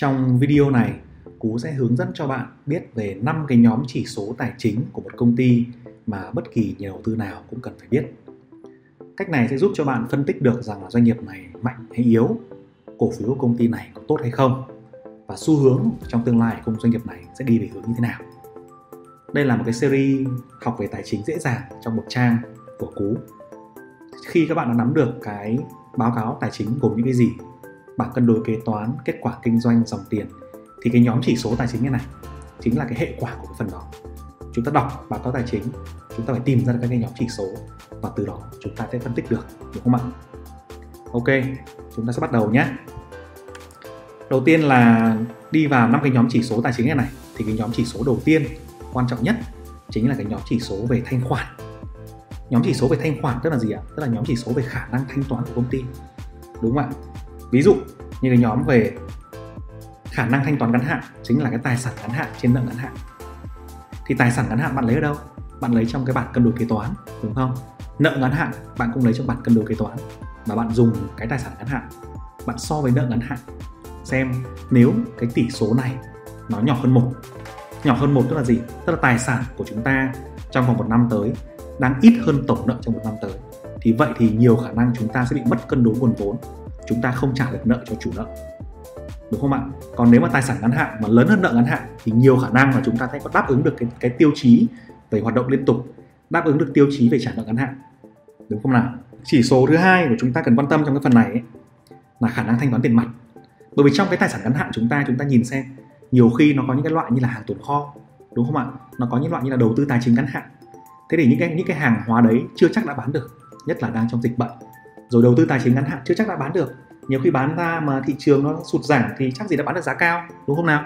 Trong video này, Cú sẽ hướng dẫn cho bạn biết về 5 cái nhóm chỉ số tài chính của một công ty mà bất kỳ nhà đầu tư nào cũng cần phải biết. Cách này sẽ giúp cho bạn phân tích được rằng là doanh nghiệp này mạnh hay yếu, cổ phiếu của công ty này có tốt hay không và xu hướng trong tương lai của doanh nghiệp này sẽ đi về hướng như thế nào. Đây là một cái series học về tài chính dễ dàng trong một trang của Cú. Khi các bạn đã nắm được cái báo cáo tài chính gồm những cái gì, bảng cân đối kế toán, kết quả kinh doanh, dòng tiền thì cái nhóm chỉ số tài chính như này chính là cái hệ quả của cái phần đó. Chúng ta đọc báo cáo tài chính, chúng ta phải tìm ra được các cái nhóm chỉ số và từ đó chúng ta sẽ phân tích được, đúng không ạ? Ok, chúng ta sẽ bắt đầu nhé. Đầu tiên là đi vào năm cái nhóm chỉ số tài chính này này thì cái nhóm chỉ số đầu tiên quan trọng nhất chính là cái nhóm chỉ số về thanh khoản nhóm chỉ số về thanh khoản tức là gì ạ tức là nhóm chỉ số về khả năng thanh toán của công ty đúng không ạ ví dụ như cái nhóm về khả năng thanh toán ngắn hạn chính là cái tài sản ngắn hạn trên nợ ngắn hạn. Thì tài sản ngắn hạn bạn lấy ở đâu? Bạn lấy trong cái bảng cân đối kế toán, đúng không? Nợ ngắn hạn bạn cũng lấy trong bảng cân đối kế toán và bạn dùng cái tài sản ngắn hạn. Bạn so với nợ ngắn hạn, xem nếu cái tỷ số này nó nhỏ hơn một. Nhỏ hơn một tức là gì? Tức là tài sản của chúng ta trong vòng một năm tới đang ít hơn tổng nợ trong một năm tới. Thì vậy thì nhiều khả năng chúng ta sẽ bị mất cân đối nguồn vốn chúng ta không trả được nợ cho chủ nợ. Đúng không ạ? Còn nếu mà tài sản ngắn hạn mà lớn hơn nợ ngắn hạn thì nhiều khả năng là chúng ta sẽ có đáp ứng được cái, cái tiêu chí về hoạt động liên tục đáp ứng được tiêu chí về trả nợ ngắn hạn. Đúng không nào? Chỉ số thứ hai của chúng ta cần quan tâm trong cái phần này ấy, là khả năng thanh toán tiền mặt. Bởi vì trong cái tài sản ngắn hạn chúng ta chúng ta nhìn xem nhiều khi nó có những cái loại như là hàng tồn kho đúng không ạ? Nó có những loại như là đầu tư tài chính ngắn hạn. Thế thì những cái những cái hàng hóa đấy chưa chắc đã bán được nhất là đang trong dịch bệnh rồi đầu tư tài chính ngắn hạn, chưa chắc đã bán được. Nhiều khi bán ra mà thị trường nó sụt giảm thì chắc gì đã bán được giá cao, đúng không nào?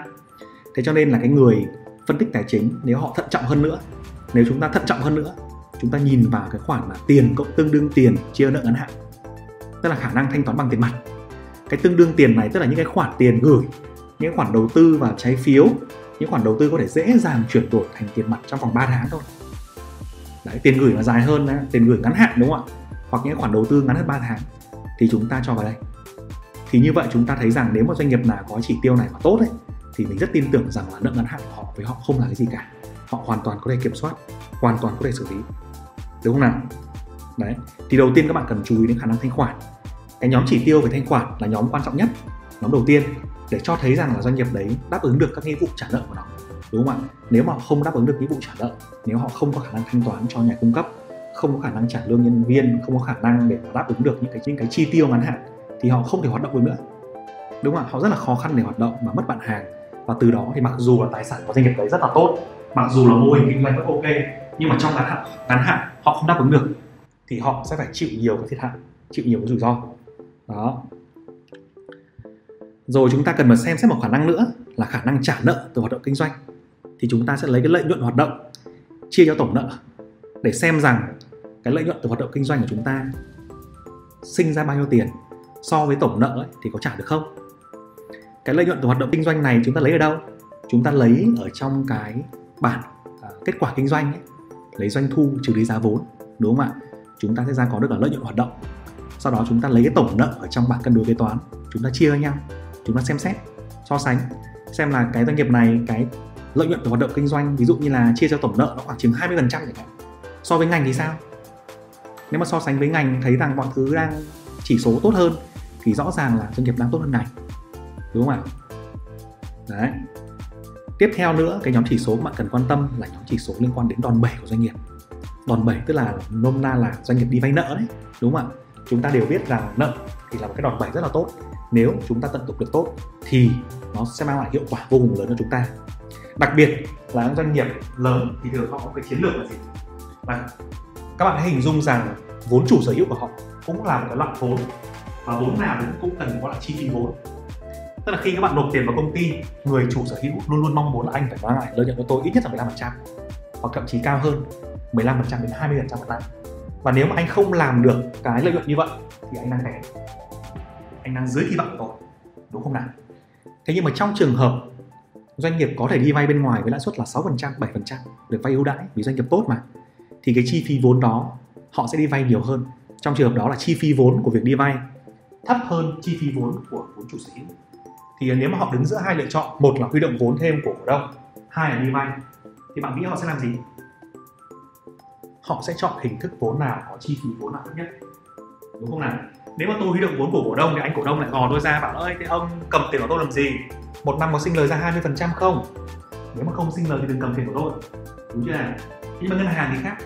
Thế cho nên là cái người phân tích tài chính, nếu họ thận trọng hơn nữa, nếu chúng ta thận trọng hơn nữa, chúng ta nhìn vào cái khoản là tiền cộng tương đương tiền chia nợ ngắn hạn, tức là khả năng thanh toán bằng tiền mặt. Cái tương đương tiền này tức là những cái khoản tiền gửi, những khoản đầu tư vào trái phiếu, những khoản đầu tư có thể dễ dàng chuyển đổi thành tiền mặt trong vòng 3 tháng thôi. Đấy, tiền gửi là dài hơn tiền gửi ngắn hạn, đúng không ạ? Hoặc những khoản đầu tư ngắn hơn 3 tháng, thì chúng ta cho vào đây. Thì như vậy chúng ta thấy rằng nếu một doanh nghiệp nào có chỉ tiêu này mà tốt ấy, thì mình rất tin tưởng rằng là nợ ngắn hạn của họ với họ không là cái gì cả. Họ hoàn toàn có thể kiểm soát, hoàn toàn có thể xử lý. Đúng không nào? Đấy, thì đầu tiên các bạn cần chú ý đến khả năng thanh khoản. Cái nhóm chỉ tiêu về thanh khoản là nhóm quan trọng nhất, nhóm đầu tiên, để cho thấy rằng là doanh nghiệp đấy đáp ứng được các nghĩa vụ trả nợ của nó. Đúng không ạ? Nếu mà không đáp ứng được nghĩa vụ trả nợ, nếu họ không có khả năng thanh toán cho nhà cung cấp không có khả năng trả lương nhân viên, không có khả năng để đáp ứng được những cái những cái chi tiêu ngắn hạn, thì họ không thể hoạt động được nữa. Đúng không ạ? Họ rất là khó khăn để hoạt động và mất bạn hàng. Và từ đó thì mặc dù là tài sản của doanh nghiệp đấy rất là tốt, mặc dù là mô hình kinh doanh rất ok, nhưng mà trong ngắn hạn ngắn hạn họ không đáp ứng được, thì họ sẽ phải chịu nhiều cái thiệt hại, chịu nhiều cái rủi ro. Đó. Rồi chúng ta cần phải xem xét một khả năng nữa là khả năng trả nợ từ hoạt động kinh doanh. Thì chúng ta sẽ lấy cái lợi nhuận hoạt động, chia cho tổng nợ để xem rằng cái lợi nhuận từ hoạt động kinh doanh của chúng ta sinh ra bao nhiêu tiền so với tổng nợ ấy, thì có trả được không? Cái lợi nhuận từ hoạt động kinh doanh này chúng ta lấy ở đâu? Chúng ta lấy ở trong cái bản à, kết quả kinh doanh ấy, lấy doanh thu trừ đi giá vốn đúng không ạ? Chúng ta sẽ ra có được ở lợi nhuận hoạt động. Sau đó chúng ta lấy cái tổng nợ ở trong bảng cân đối kế toán chúng ta chia với nhau chúng ta xem xét so sánh xem là cái doanh nghiệp này cái lợi nhuận từ hoạt động kinh doanh ví dụ như là chia cho tổng nợ nó khoảng chừng 20% chẳng hạn so với ngành thì sao? Nếu mà so sánh với ngành thấy rằng mọi thứ đang chỉ số tốt hơn, thì rõ ràng là doanh nghiệp đang tốt hơn ngành. Đúng không ạ? Đấy. Tiếp theo nữa, cái nhóm chỉ số bạn cần quan tâm là nhóm chỉ số liên quan đến đòn bẩy của doanh nghiệp. Đòn bẩy tức là nôm na là doanh nghiệp đi vay nợ đấy, đúng không ạ? Chúng ta đều biết rằng nợ thì là một cái đòn bẩy rất là tốt. Nếu chúng ta tận dụng được tốt thì nó sẽ mang lại hiệu quả vô cùng lớn cho chúng ta. Đặc biệt là những doanh nghiệp lớn thì thường họ có cái chiến lược là gì? Mà các bạn hãy hình dung rằng vốn chủ sở hữu của họ cũng là một cái loại vốn. Và vốn nào cũng cũng cần có là chi phí vốn. Tức là khi các bạn nộp tiền vào công ty người chủ sở hữu luôn luôn mong muốn là anh phải mang lại lợi nhuận cho tôi ít nhất là 15% hoặc thậm chí cao hơn 15% đến 20% một năm. Và nếu mà anh không làm được cái lợi nhuận như vậy thì anh đang kém anh đang dưới kỳ vọng của tôi đúng không nào? Thế nhưng mà trong trường hợp doanh nghiệp có thể đi vay bên ngoài với lãi suất là 6%, 7% được vay ưu đãi vì doanh nghiệp tốt mà thì cái chi phí vốn đó họ sẽ đi vay nhiều hơn. Trong trường hợp đó là chi phí vốn của việc đi vay thấp hơn chi phí vốn của vốn chủ sở hữu. Thì nếu mà họ đứng giữa hai lựa chọn, một là huy động vốn thêm của cổ đông, hai là đi vay, thì bạn nghĩ họ sẽ làm gì? Họ sẽ chọn hình thức vốn nào có chi phí vốn nào thấp nhất? Đúng không nào? Nếu mà tôi huy động vốn của cổ đông thì anh cổ đông lại gò tôi ra bảo ơi, thế ông cầm tiền của tôi làm gì? Một năm có sinh lời ra 20% không? Nếu mà không sinh lời thì đừng cầm tiền của tôi. Đúng chưa nào? Nhưng mà ngân hàng thì khác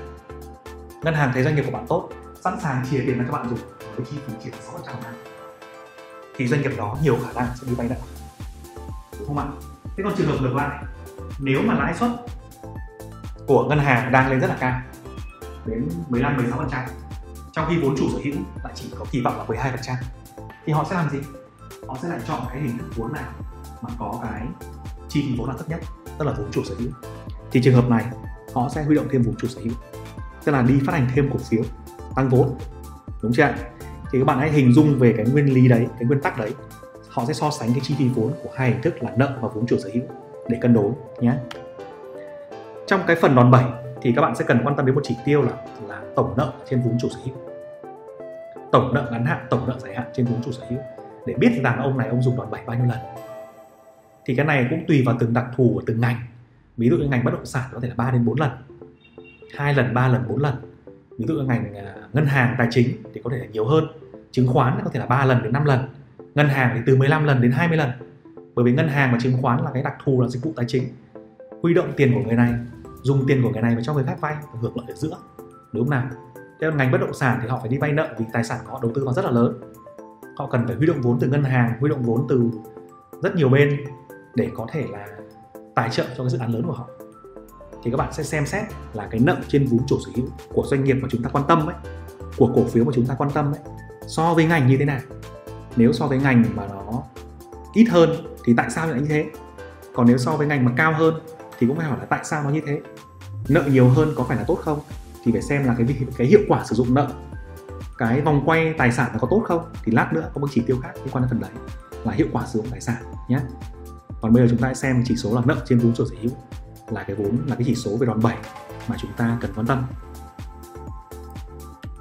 ngân hàng thấy doanh nghiệp của bạn tốt, sẵn sàng chia tiền ra cho bạn dùng với chi phí chỉ sáu trăm năm thì doanh nghiệp đó nhiều khả năng sẽ đi vay nợ. Đúng không ạ? Thế còn trường hợp ngược lại, nếu mà lãi suất của ngân hàng đang lên rất là cao, đến 15 16 phần trăm, trong khi vốn chủ sở hữu lại chỉ có kỳ vọng là 12 phần trăm, thì họ sẽ làm gì? Họ sẽ lại chọn cái hình thức vốn nào mà có cái chi phí vốn là thấp nhất, tức là vốn chủ sở hữu. Thì trường hợp này, họ sẽ huy động thêm vốn chủ sở hữu tức là đi phát hành thêm cổ phiếu, tăng vốn, đúng chưa ạ? thì các bạn hãy hình dung về cái nguyên lý đấy, cái nguyên tắc đấy. Họ sẽ so sánh cái chi phí vốn của hai hình thức là nợ và vốn chủ sở hữu để cân đối nhé. Trong cái phần đòn bẩy thì các bạn sẽ cần quan tâm đến một chỉ tiêu là là tổng nợ trên vốn chủ sở hữu. Tổng nợ ngắn hạn, tổng nợ dài hạn trên vốn chủ sở hữu. Để biết rằng ông này ông dùng đòn bẩy bao nhiêu lần. Thì cái này cũng tùy vào từng đặc thù của từng ngành. Ví dụ như ngành bất động sản có thể là 3 đến 4 lần hai lần, ba lần, bốn lần. Ví dụ ngành à, ngân hàng tài chính thì có thể là nhiều hơn. Chứng khoán có thể là 3 lần đến 5 lần. Ngân hàng thì từ 15 lần đến 20 lần. Bởi vì ngân hàng và chứng khoán là cái đặc thù, là dịch vụ tài chính. Huy động tiền của người này, dùng tiền của người này và cho người khác vay, và hưởng lợi ở giữa. Đúng không nào? Theo ngành bất động sản thì họ phải đi vay nợ vì tài sản của họ đầu tư vào rất là lớn. Họ cần phải huy động vốn từ ngân hàng, huy động vốn từ rất nhiều bên để có thể là tài trợ cho cái dự án lớn của họ thì các bạn sẽ xem xét là cái nợ trên vốn chủ sở hữu của doanh nghiệp mà chúng ta quan tâm ấy, của cổ phiếu mà chúng ta quan tâm ấy, so với ngành như thế nào. Nếu so với ngành mà nó ít hơn thì tại sao lại như thế? Còn nếu so với ngành mà cao hơn thì cũng phải hỏi là tại sao nó như thế? Nợ nhiều hơn có phải là tốt không? Thì phải xem là cái cái hiệu quả sử dụng nợ, cái vòng quay tài sản nó có tốt không? Thì lát nữa có một chỉ tiêu khác liên quan đến phần đấy, là hiệu quả sử dụng tài sản nhé. Còn bây giờ chúng ta hãy xem chỉ số là nợ trên vốn chủ sở hữu là cái vốn, là cái chỉ số về đòn bẩy mà chúng ta cần quan tâm.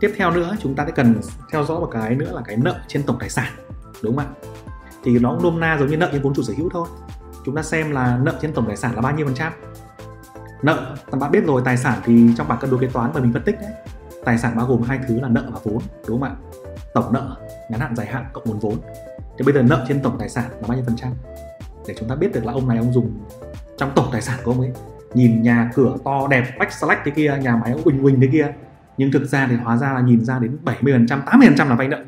Tiếp theo nữa, chúng ta sẽ cần theo dõi một cái nữa là cái nợ trên tổng tài sản, đúng không ạ? Thì nó cũng nôm na giống như nợ trên vốn chủ sở hữu thôi. Chúng ta xem là nợ trên tổng tài sản là bao nhiêu phần trăm. Nợ, bạn biết rồi, tài sản thì trong bảng cân đối kế toán mà mình phân tích đấy, tài sản bao gồm hai thứ là nợ và vốn, đúng không ạ? Tổng nợ, ngắn hạn, dài hạn cộng nguồn vốn. Thì bây giờ nợ trên tổng tài sản là bao nhiêu phần trăm? Để chúng ta biết được là ông này ông dùng trong tổng tài sản của ông ấy. Nhìn nhà cửa to đẹp, bách select thế kia, nhà máy quỳnh quỳnh thế kia. Nhưng thực ra thì hóa ra là nhìn ra đến 70% 80% là vay nợ.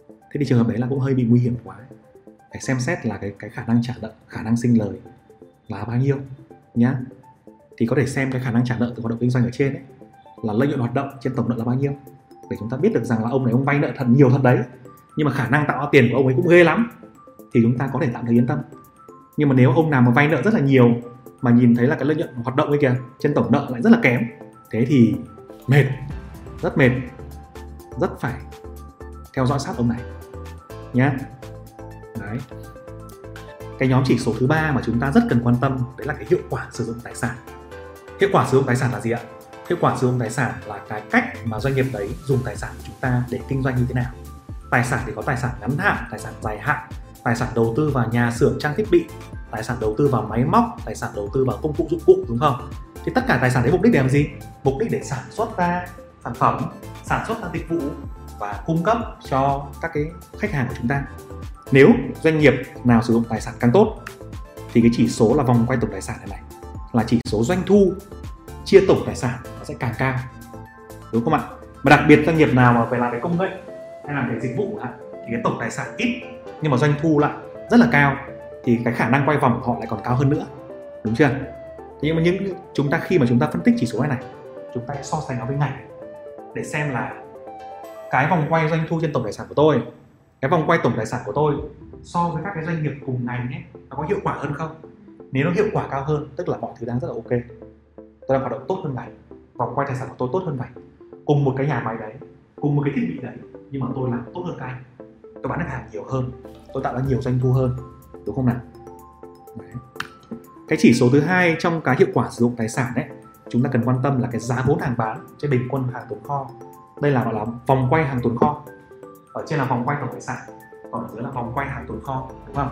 Thế thì trường hợp đấy là cũng hơi bị nguy hiểm quá. Phải xem xét là cái cái khả năng trả nợ, khả năng sinh lời là bao nhiêu nhá. Thì có thể xem cái khả năng trả nợ từ hoạt động kinh doanh ở trên ấy, là lợi nhuận hoạt động trên tổng nợ là bao nhiêu. Để chúng ta biết được rằng là ông này ông vay nợ thật nhiều thật đấy. Nhưng mà khả năng tạo ra tiền của ông ấy cũng ghê lắm. Thì chúng ta có thể tạm thời yên tâm nhưng mà nếu ông nào mà vay nợ rất là nhiều mà nhìn thấy là cái lợi nhuận hoạt động ấy kìa, trên tổng nợ lại rất là kém, thế thì mệt, rất mệt, rất phải theo dõi sát ông này nhé đấy. Cái nhóm chỉ số thứ ba mà chúng ta rất cần quan tâm, đấy là cái hiệu quả sử dụng tài sản. Hiệu quả sử dụng tài sản là gì ạ? Hiệu quả sử dụng tài sản là cái cách mà doanh nghiệp đấy dùng tài sản của chúng ta để kinh doanh như thế nào. Tài sản thì có tài sản ngắn hạn, tài sản dài hạn tài sản đầu tư vào nhà xưởng trang thiết bị, tài sản đầu tư vào máy móc, tài sản đầu tư vào công cụ dụng cụ, đúng không? Thì tất cả tài sản đấy mục đích để làm gì? Mục đích để sản xuất ra sản phẩm, sản xuất ra dịch vụ và cung cấp cho các cái khách hàng của chúng ta. Nếu doanh nghiệp nào sử dụng tài sản càng tốt, thì cái chỉ số là vòng quay tổng tài sản này này, là chỉ số doanh thu, chia tổng tài sản nó sẽ càng cao, đúng không ạ? Mà đặc biệt doanh nghiệp nào mà phải làm cái công nghệ hay làm cái dịch vụ hả thì cái tổng tài sản ít, nhưng mà doanh thu lại rất là cao, thì cái khả năng quay vòng của họ lại còn cao hơn nữa. Đúng chưa? Thế nhưng mà những chúng ta khi mà chúng ta phân tích chỉ số này này chúng ta so sánh nó với ngành để xem là cái vòng quay doanh thu trên tổng tài sản của tôi, cái vòng quay tổng tài sản của tôi so với các cái doanh nghiệp cùng ngành ấy, nó có hiệu quả hơn không? Nếu nó hiệu quả cao hơn, tức là mọi thứ đang rất là ok, tôi đang hoạt động tốt hơn ngành, vòng quay tài sản của tôi tốt hơn ngành, cùng một cái nhà máy đấy, cùng một cái thiết bị đấy, nhưng mà tôi làm tốt hơn các anh tôi bán được hàng nhiều hơn. Tôi tạo ra nhiều doanh thu hơn. Đúng không nào? Đấy. cái chỉ số thứ hai trong cái hiệu quả sử dụng tài sản đấy chúng ta cần quan tâm là cái giá vốn hàng bán trên bình quân hàng tồn kho. Đây là gọi là vòng quay hàng tồn kho. Ở trên là vòng quay tổng tài sản còn ở dưới là vòng quay hàng tồn kho đúng không?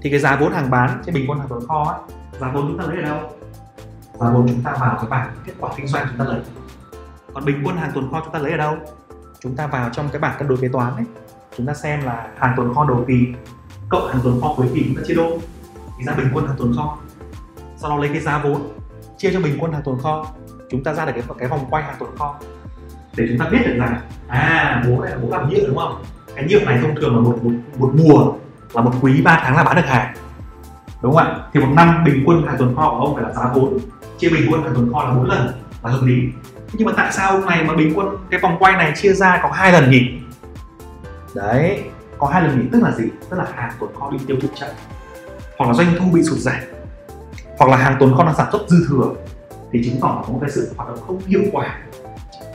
Thì cái giá vốn hàng bán trên bình quân hàng tồn kho ấy, giá vốn chúng ta lấy ở đâu? Giá vốn chúng ta vào cái bảng kết quả kinh doanh chúng ta lấy. Còn bình quân hàng tồn kho chúng ta lấy ở đâu? Chúng ta vào trong cái bảng cân đối kế toán ấy chúng ta xem là hàng tồn kho đầu kỳ cộng hàng tồn kho cuối kỳ chúng ta chia đôi. Thì ra bình quân hàng tồn kho sau đó lấy cái giá vốn chia cho bình quân hàng tồn kho chúng ta ra được cái cái vòng quay hàng tồn kho. Để chúng ta biết được rằng à bố này là bố làm nhựa đúng không? Cái nhựa này thông thường là một, một một mùa là một quý 3 tháng là bán được hàng. Đúng không ạ? Thì một năm bình quân hàng tồn kho của ông phải là giá vốn chia bình quân hàng tồn kho là bốn lần là hợp lý nhưng mà tại sao ông này mà bình quân cái vòng quay này chia ra có hai lần nhỉ? Đấy. Có hai lần nghỉ tức là gì? Tức là hàng tồn kho bị tiêu thụ chậm. Hoặc là doanh thu bị sụt giảm. Hoặc là hàng tồn kho đang sản xuất dư thừa. Thì chứng tỏ có một cái sự hoạt động không hiệu quả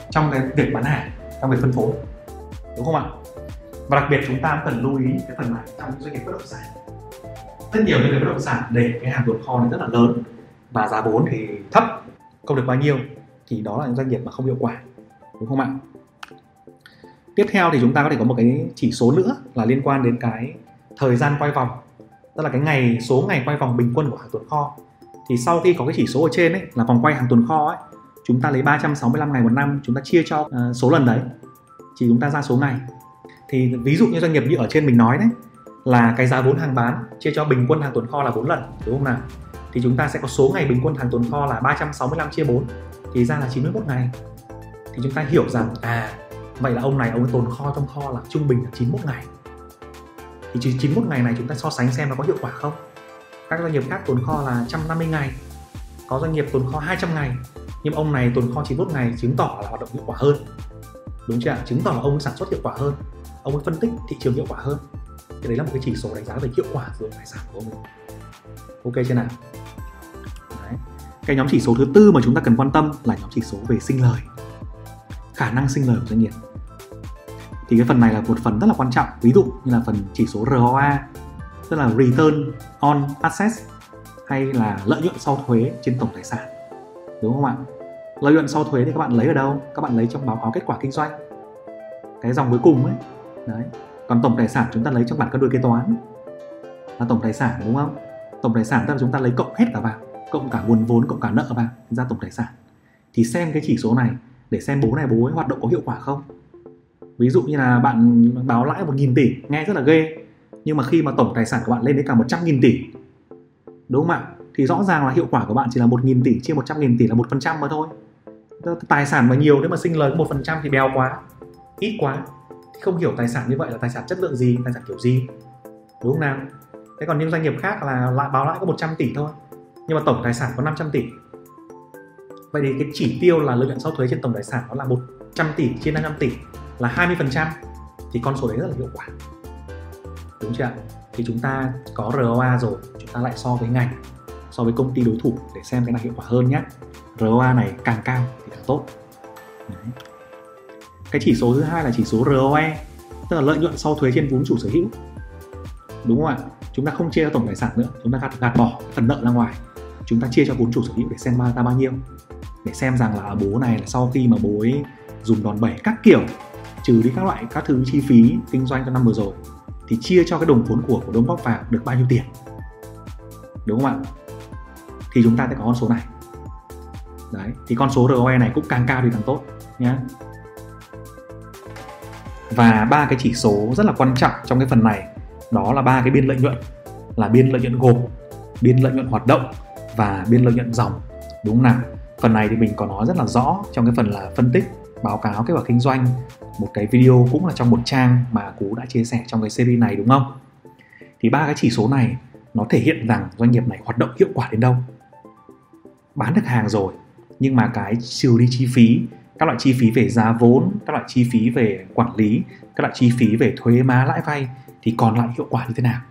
trong cái việc bán hàng trong việc phân phối. Đúng không ạ? Và đặc biệt chúng ta cần lưu ý cái phần này trong doanh nghiệp bất động sản. Rất nhiều doanh nghiệp bất động sản để cái hàng tồn kho này rất là lớn và giá vốn thì thấp không được bao nhiêu thì đó là những doanh nghiệp mà không hiệu quả đúng không ạ? Tiếp theo thì chúng ta có thể có một cái chỉ số nữa là liên quan đến cái thời gian quay vòng tức là cái ngày số ngày quay vòng bình quân của hàng tồn kho. Thì sau khi có cái chỉ số ở trên ấy là vòng quay hàng tồn kho ấy chúng ta lấy 365 ngày một năm chúng ta chia cho uh, số lần đấy thì chúng ta ra số ngày. Thì ví dụ như doanh nghiệp như ở trên mình nói đấy là cái giá vốn hàng bán chia cho bình quân hàng tồn kho là 4 lần đúng không nào? Thì chúng ta sẽ có số ngày bình quân hàng tồn kho là 365 chia 4 thì ra là 91 ngày. Thì chúng ta hiểu rằng à vậy là ông này ông ấy tồn kho trong kho là trung bình là 91 ngày. Thì 91 ngày này chúng ta so sánh xem nó có hiệu quả không? Các doanh nghiệp khác tồn kho là 150 ngày, có doanh nghiệp tồn kho 200 ngày, nhưng ông này tồn kho 91 ngày chứng tỏ là hoạt động hiệu quả hơn. Đúng chưa ạ? Chứng tỏ là ông ấy sản xuất hiệu quả hơn, ông ấy phân tích thị trường hiệu quả hơn. Thì đấy là một cái chỉ số đánh giá về hiệu quả của tài sản của ông ấy. Ok chưa nào cái nhóm chỉ số thứ tư mà chúng ta cần quan tâm là nhóm chỉ số về sinh lời, khả năng sinh lời của doanh nghiệp. Thì cái phần này là một phần rất là quan trọng. Ví dụ như là phần chỉ số ROA tức là Return on Assets, hay là lợi nhuận sau thuế trên tổng tài sản. Đúng không ạ? Lợi nhuận sau thuế thì các bạn lấy ở đâu? Các bạn lấy trong báo cáo kết quả kinh doanh. Cái dòng cuối cùng ấy, đấy. Còn tổng tài sản chúng ta lấy trong bản cân đối kế toán. Là tổng tài sản, đúng không? Tổng tài sản tức là chúng ta lấy cộng hết cả vào cộng cả nguồn vốn, cộng cả nợ vào ra tổng tài sản. Thì xem cái chỉ số này để xem bố này, bố ấy hoạt động có hiệu quả không. Ví dụ như là bạn báo lãi 1.000 tỷ, nghe rất là ghê. Nhưng mà khi mà tổng tài sản của bạn lên đến cả 100.000 tỷ, đúng không ạ? Thì rõ ràng là hiệu quả của bạn chỉ là 1.000 tỷ, chia 100.000 tỷ là một phần trăm mà thôi. Tài sản mà nhiều, nếu mà sinh lời một phần trăm thì béo quá, ít quá. Thì không hiểu tài sản như vậy là tài sản chất lượng gì, tài sản kiểu gì, đúng không nào? Thế còn những doanh nghiệp khác là lại báo lãi có 100 tỷ thôi nhưng mà tổng tài sản có 500 tỷ. Vậy thì cái chỉ tiêu là lợi nhuận sau thuế trên tổng tài sản nó là 100 tỷ trên 500 tỷ là 20% thì con số đấy rất là hiệu quả. Đúng chưa ạ? Thì chúng ta có ROA rồi chúng ta lại so với ngành so với công ty đối thủ để xem cái nào hiệu quả hơn nhé ROA này càng cao thì càng tốt. Đấy. cái chỉ số thứ hai là chỉ số ROE tức là lợi nhuận sau thuế trên vốn chủ sở hữu. Đúng không ạ? Chúng ta không chia ra tổng tài sản nữa chúng ta gạt, gạt bỏ phần nợ ra ngoài chúng ta chia cho vốn chủ sở hữu để xem ra bao nhiêu. Để xem rằng là bố này là sau khi mà bố ấy dùng đòn bẩy các kiểu, trừ đi các loại các thứ chi phí kinh doanh trong năm vừa rồi, thì chia cho cái đồng vốn của cổ đông góp vào được bao nhiêu tiền? Đúng không ạ? Thì chúng ta sẽ có con số này. Đấy, thì con số ROE này cũng càng cao thì càng tốt nhé và ba cái chỉ số rất là quan trọng trong cái phần này, đó là ba cái biên lợi nhuận, là biên lợi nhuận gộp, biên lợi nhuận hoạt động và biên lợi nhuận dòng, đúng không nào? Phần này thì mình có nói rất là rõ trong cái phần là phân tích, báo cáo kết quả kinh doanh, một cái video cũng là trong một trang mà cú đã chia sẻ trong cái series này, đúng không? Thì ba cái chỉ số này, nó thể hiện rằng doanh nghiệp này hoạt động hiệu quả đến đâu. Bán được hàng rồi, nhưng mà cái trừ đi chi phí, các loại chi phí về giá vốn, các loại chi phí về quản lý, các loại chi phí về thuế má lãi vay thì còn lại hiệu quả như thế nào?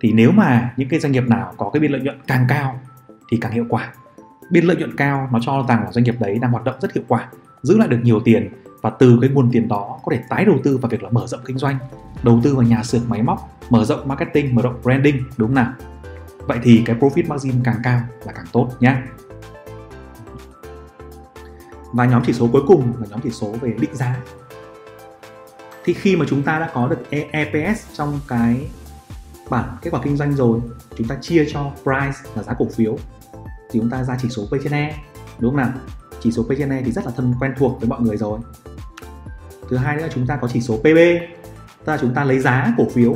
Thì nếu mà những cái doanh nghiệp nào có cái biên lợi nhuận càng cao thì càng hiệu quả. Biên lợi nhuận cao nó cho rằng là doanh nghiệp đấy đang hoạt động rất hiệu quả, giữ lại được nhiều tiền và từ cái nguồn tiền đó có thể tái đầu tư vào việc là mở rộng kinh doanh, đầu tư vào nhà xưởng máy móc, mở rộng marketing, mở rộng branding, đúng không nào? Vậy thì cái profit margin càng cao là càng tốt nhé và nhóm chỉ số cuối cùng là nhóm chỉ số về định giá. Thì khi mà chúng ta đã có được EPS trong cái bản kết quả kinh doanh rồi, chúng ta chia cho price là giá cổ phiếu thì chúng ta ra chỉ số P trên E đúng không nào? Chỉ số P trên E thì rất là thân quen thuộc với mọi người rồi. Thứ hai nữa là chúng ta có chỉ số PB tức là chúng ta lấy giá cổ phiếu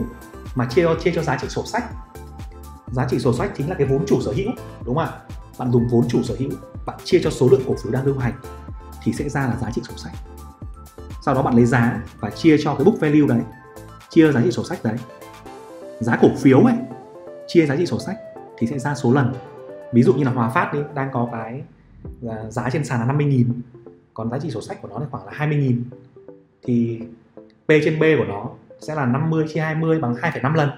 mà chia chia cho giá trị sổ sách. Giá trị sổ sách chính là cái vốn chủ sở hữu, đúng không ạ? Bạn dùng vốn chủ sở hữu, bạn chia cho số lượng cổ phiếu đang lưu hành thì sẽ ra là giá trị sổ sách. Sau đó bạn lấy giá và chia cho cái book value đấy, chia giá trị sổ sách đấy. Giá cổ phiếu ấy, chia giá trị sổ sách thì sẽ ra số lần ví dụ như là Hòa Phát đi đang có cái à, giá trên sàn là 50.000 còn giá trị sổ sách của nó là khoảng là 20.000 thì P trên B của nó sẽ là 50 chia 20 bằng 2,5 lần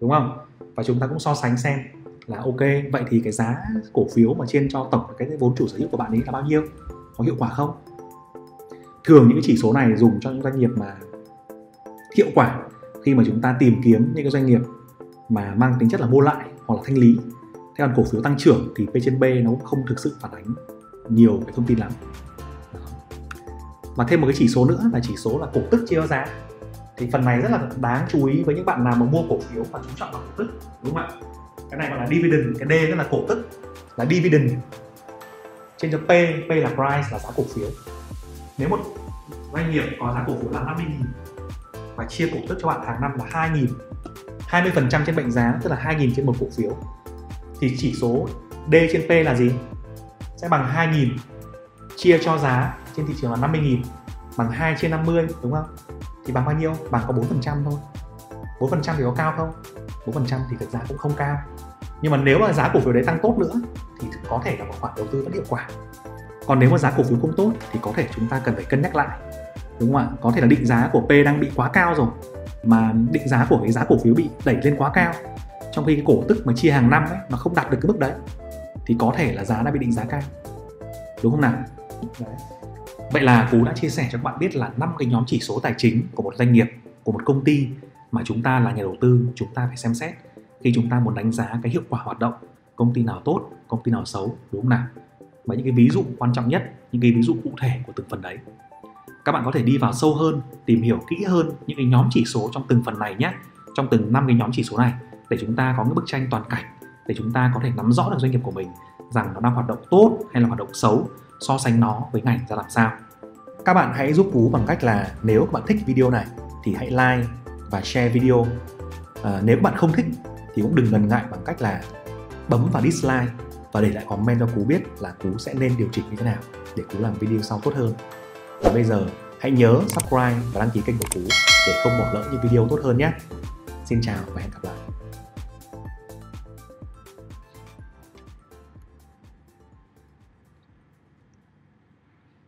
đúng không? Và chúng ta cũng so sánh xem là ok vậy thì cái giá cổ phiếu mà trên cho tổng cái vốn chủ sở hữu của bạn ấy là bao nhiêu? Có hiệu quả không? Thường những cái chỉ số này dùng cho những doanh nghiệp mà hiệu quả khi mà chúng ta tìm kiếm những cái doanh nghiệp mà mang tính chất là mua lại hoặc là thanh lý thế còn cổ phiếu tăng trưởng thì P trên B nó cũng không thực sự phản ánh nhiều cái thông tin lắm. Và thêm một cái chỉ số nữa là chỉ số là cổ tức chia giá. Thì phần này rất là đáng chú ý với những bạn nào mà mua cổ phiếu và chú trọng vào cổ tức, đúng không ạ? Cái này gọi là dividend, cái D tức là cổ tức, là dividend. Trên cho P P là price là giá cổ phiếu. Nếu một doanh nghiệp có giá cổ phiếu là 50 nghìn và chia cổ tức cho bạn hàng năm là 2 nghìn 20% trên mệnh giá, tức là 2 nghìn trên một cổ phiếu thì chỉ số D trên P là gì? Sẽ bằng 2 nghìn, chia cho giá trên thị trường là 50 nghìn, bằng 2 trên 50 đúng không? Thì bằng bao nhiêu? Bằng có 4% thôi 4% thì có cao không? 4% thì thực ra cũng không cao nhưng mà nếu mà giá cổ phiếu đấy tăng tốt nữa, thì có thể là một khoản đầu tư vẫn hiệu quả còn nếu mà giá cổ phiếu không tốt, thì có thể chúng ta cần phải cân nhắc lại đúng không ạ có thể là định giá của P đang bị quá cao rồi, mà định giá của cái giá cổ phiếu bị đẩy lên quá cao trong khi cái cổ tức mà chia hàng năm ấy, mà không đạt được cái mức đấy, thì có thể là giá đã bị định giá cao. Đúng không nào? Đấy. vậy là cú đã chia sẻ cho các bạn biết là năm cái nhóm chỉ số tài chính của một doanh nghiệp, của một công ty mà chúng ta là nhà đầu tư, chúng ta phải xem xét khi chúng ta muốn đánh giá cái hiệu quả hoạt động, công ty nào tốt, công ty nào xấu, đúng không nào? Và những cái ví dụ quan trọng nhất, những cái ví dụ cụ thể của từng phần đấy. Các bạn có thể đi vào sâu hơn, tìm hiểu kỹ hơn những cái nhóm chỉ số trong từng phần này nhé. Trong từng năm cái nhóm chỉ số này để chúng ta có cái bức tranh toàn cảnh để chúng ta có thể nắm rõ được doanh nghiệp của mình rằng nó đang hoạt động tốt hay là hoạt động xấu so sánh nó với ngành ra làm sao. Các bạn hãy giúp Cú bằng cách là nếu các bạn thích video này thì hãy like và share video. À, nếu các bạn không thích thì cũng đừng ngần ngại bằng cách là bấm vào dislike và để lại comment cho Cú biết là Cú sẽ nên điều chỉnh như thế nào để Cú làm video sau tốt hơn. Và bây giờ hãy nhớ subscribe và đăng ký kênh của Cú để không bỏ lỡ những video tốt hơn nhé. Xin chào và hẹn gặp lại.